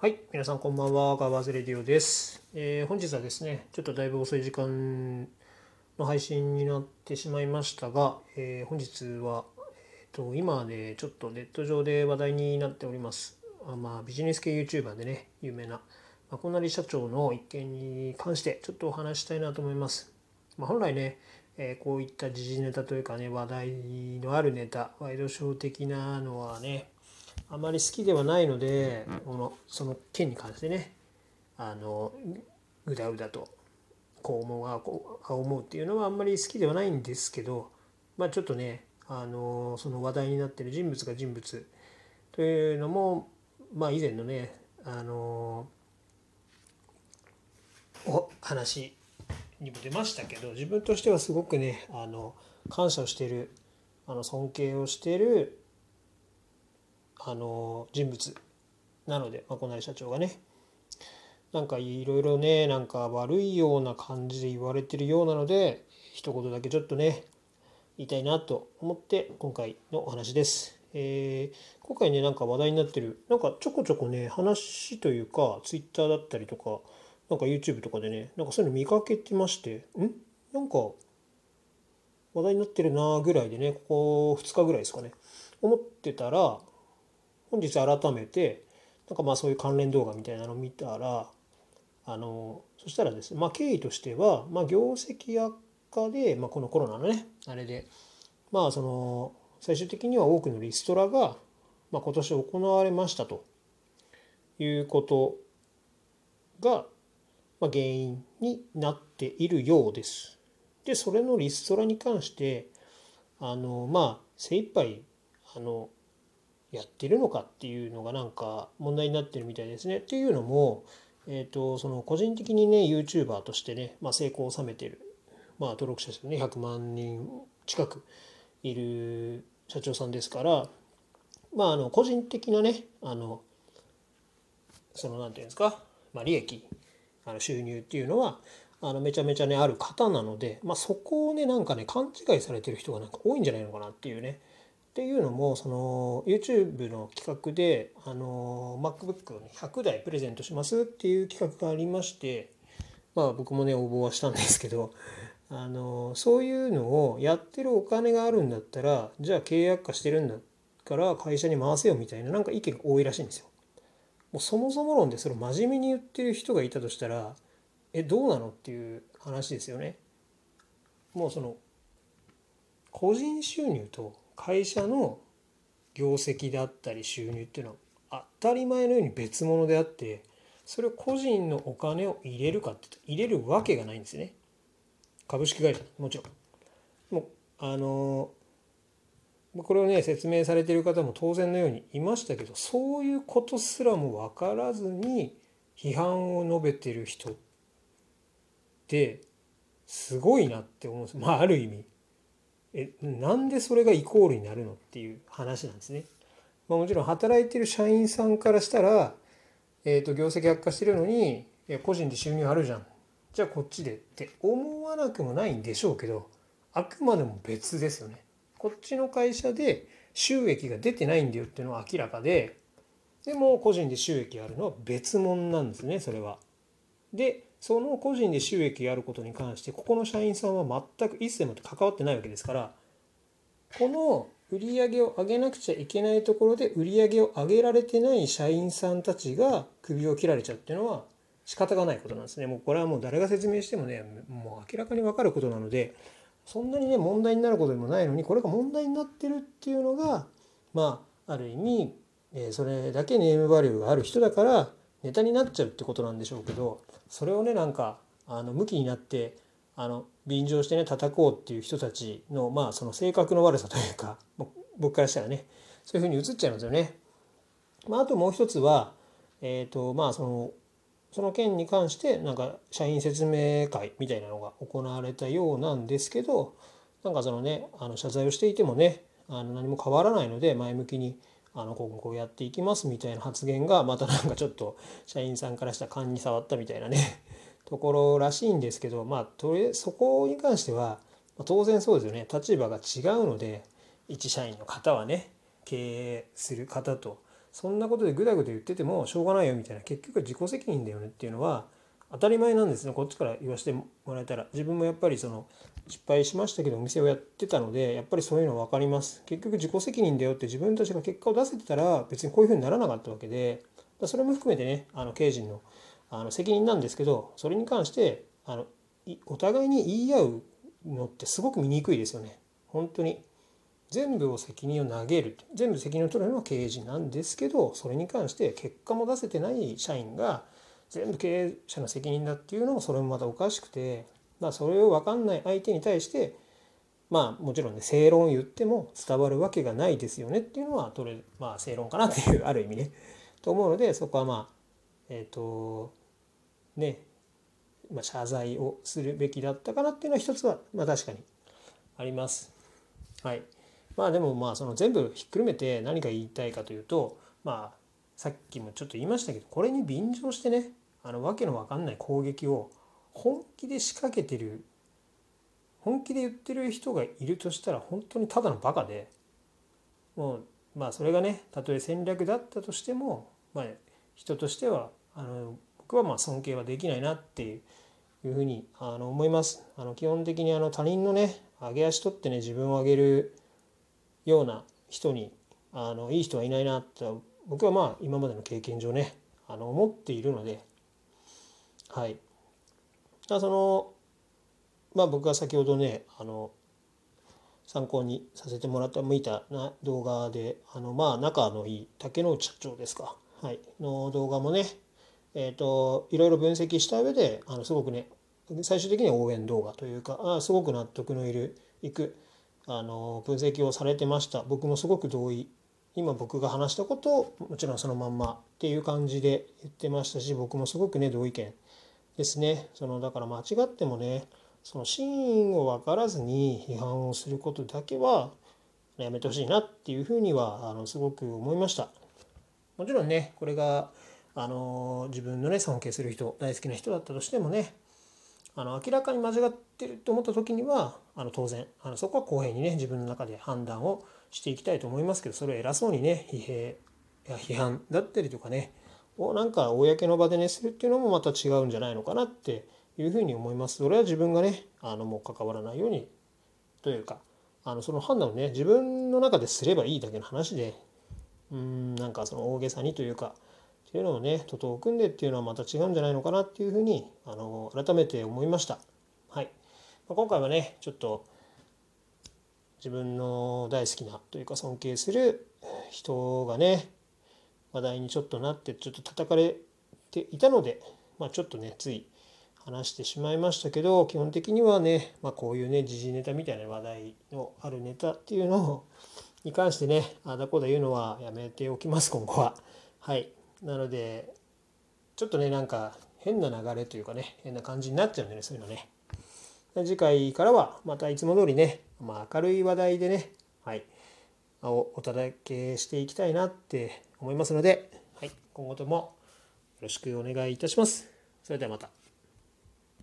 はい、皆さんこんばんは、ガバズレディオです、えー本日はですね、ちょっとだいぶ遅い時間の配信になってしまいましたが、えー本日は、えーと今ね、ちょっとネット上で話題になっております。あまあ、ビジネス系 YouTuber でね、有名な、まあ、こなり社長の一件に関してちょっとお話ししたいなと思います。まあ、本来ね、えーこういった時事ネタというかね、話題のあるネタ、ワイドショー的なのはね、あまり好きではないので、このその件に関してねあのうだうだとこう思うあこうあ思うっていうのはあんまり好きではないんですけどまあちょっとねあのその話題になってる人物が人物というのもまあ以前のねあのお話にも出ましたけど自分としてはすごくねあの感謝をしているあの尊敬をしているあの人物なので、まあ、こなり社長がね。なんかいろいろねなんか悪いような感じで言われてるようなので一言だけちょっとね言いたいなと思って今回のお話です。えー今回ねなんか話題になってるなんかちょこちょこね話というか Twitter だったりとかなんか YouTube とかでねなんかそういうの見かけてましてん？なんか話題になってるなぐらいでねここ2日ぐらいですかね。思ってたら本日改めてなんかまあそういう関連動画みたいなのを見たらあのそしたらですねまあ経緯としては、まあ、業績悪化で、まあ、このコロナのねあれでまあその最終的には多くのリストラが、まあ、今年行われましたということが、まあ、原因になっているようです。でそれのリストラに関してあのまあ精一杯あのやってるのかっていうのがなんか問題になってるみたいですね。っていうのも、えー、とその個人的にね YouTuber としてね、まあ、成功を収めてる、まあ、登録者数ね100万人近くいる社長さんですから、まあ、あの個人的なねあのそのなんていうんですか、まあ、利益あの収入っていうのはあのめちゃめちゃねある方なので、まあ、そこをねなんかね勘違いされてる人がなんか多いんじゃないのかなっていうねっていうのもその YouTube の企画であの macbook を100台プレゼントしますっていう企画がありましてまあ僕もね応募はしたんですけどあのそういうのをやってるお金があるんだったらじゃあ契約化してるんだから会社に回せよみたいななんか意見が多いらしいんですよ。もうそもそも論でそれ真面目に言ってる人がいたとしたらえどうなのっていう話ですよね。もうその個人収入と会社の業績であったり収入っていうのは当たり前のように別物であってそれを個人のお金を入れるかって入れるわけがないんですね。株式会社もちろん。もうあのこれをね説明されてる方も当然のようにいましたけどそういうことすらも分からずに批判を述べてる人ってすごいなって思うんです。まあある意味。えなんでそれがイコールになるのっていう話なんですね。まあ、もちろん働いてる社員さんからしたら、えー、と業績悪化してるのに個人で収入あるじゃんじゃあこっちでって思わなくもないんでしょうけどあくまでも別ですよね。こっちの会社で収益が出てないんだよっていうのは明らかででも個人で収益あるのは別物なんですねそれは。でその個人で収益があることに関してここの社員さんは全く一切も関わってないわけですからこの売り上げを上げなくちゃいけないところで売り上げを上げられてない社員さんたちが首を切られちゃうっていうのは仕方がないことなんですね。もうこれはもう誰が説明してもねもう明らかに分かることなのでそんなにね問題になることでもないのにこれが問題になってるっていうのがまあある意味、えそれだけネームバリューがある人だからネタになっちゃうってことなんでしょうけどそれをねなんかあの向きになってあの便乗してね叩こうっていう人たちのまあその性格の悪さというか僕からしたらねそういうふうに映っちゃいますよね。まあ、あともう一つは、えーとまあ、そのその件に関してなんか社員説明会みたいなのが行われたようなんですけどなんかそのねあの謝罪をしていてもねあの何も変わらないので前向きにあの今後やっていきますみたいな発言がまたなんかちょっと社員さんからした勘に触ったみたいなね ところらしいんですけどまあとりそこに関しては当然そうですよね。立場が違うので一社員の方はね経営する方とそんなことでぐだぐだ言っててもしょうがないよみたいな結局自己責任だよねっていうのは当たり前なんですね。こっちから言わせてもらえたら。自分もやっぱりその失敗しましたけどお店をやってたのでやっぱりそういうの分かります。結局自己責任だよって自分たちが結果を出せてたら別にこういうふうにならなかったわけで。それも含めてねあの経営陣のあの責任なんですけどそれに関してあのお互いに言い合うのってすごく見にくいですよね。本当に。全部を責任を投げる。全部責任を取るのは経営陣なんですけどそれに関して結果も出せてない社員が全部経営者の責任だっていうのもそれもまたおかしくてまあそれを分かんない相手に対してまあもちろんね正論言っても伝わるわけがないですよねっていうのはれまあ正論かなっていうある意味ねと思うのでそこはまあえっ、ー、とねまあ、謝罪をするべきだったかなっていうのは一つはまあ確かにあります。はい。まあでもまあその全部ひっくるめて何が言いたいかというとまあさっきもちょっと言いましたけどこれに便乗してねあの訳の分かんない攻撃を本気で仕掛けてる本気で言ってる人がいるとしたら本当にただのバカでもうまあそれがねたとえ戦略だったとしてもまあ人としてはあの僕はまあ尊敬はできないなっていうふうにあの思います。あの基本的にあの他人のね上げ足取ってね自分を上げるような人にあのいい人はいないなと僕はまあ今までの経験上ねあの思っているのではい。だそのまあ僕が先ほどねあの参考にさせてもらった見たな動画であのまあ仲のいい竹之内社長ですか、はい、の動画もねえーと、いろいろ分析した上であのすごくね最終的には応援動画というかあすごく納得のいるいくあの分析をされてました。僕もすごく同意今僕が話したことをもちろんそのまんまっていう感じで言ってましたし僕もすごくね同意見ですね。そのだから間違ってもねその真意を分からずに批判をすることだけはやめてほしいなっていうふうにはあのすごく思いました。もちろんねこれがあの自分のね尊敬する人大好きな人だったとしてもねあの明らかに間違ってると思った時にはあの当然あのそこは公平にね自分の中で判断をしていきたいと思いますけどそれを偉そうにね疲弊や批判だったりとかねをなんか公の場でねするっていうのもまた違うんじゃないのかなっていうふうに思います。それは自分がねあのもう関わらないようにというかあのその判断をね自分の中ですればいいだけの話でうんなんかその大げさにというかっていうのをね徒党を組んでっていうのはまた違うんじゃないのかなっていうふうにあの改めて思いました。はい、まあ今回はねちょっと自分の大好きなというか尊敬する人がね話題にちょっとなってちょっと叩かれていたので、まあ、ちょっとねつい話してしまいましたけど基本的にはね、まあ、こういうね時事ネタみたいな話題のあるネタっていうのに関してねあだこだ言うのはやめておきます今後は。はいなのでちょっとねなんか変な流れというかね変な感じになっちゃうんでねそういうのね次回からはまたいつも通りね、まあ、明るい話題でねはいおお届けしていきたいなって思いますので、はい、今後ともよろしくお願いいたします。それではまた。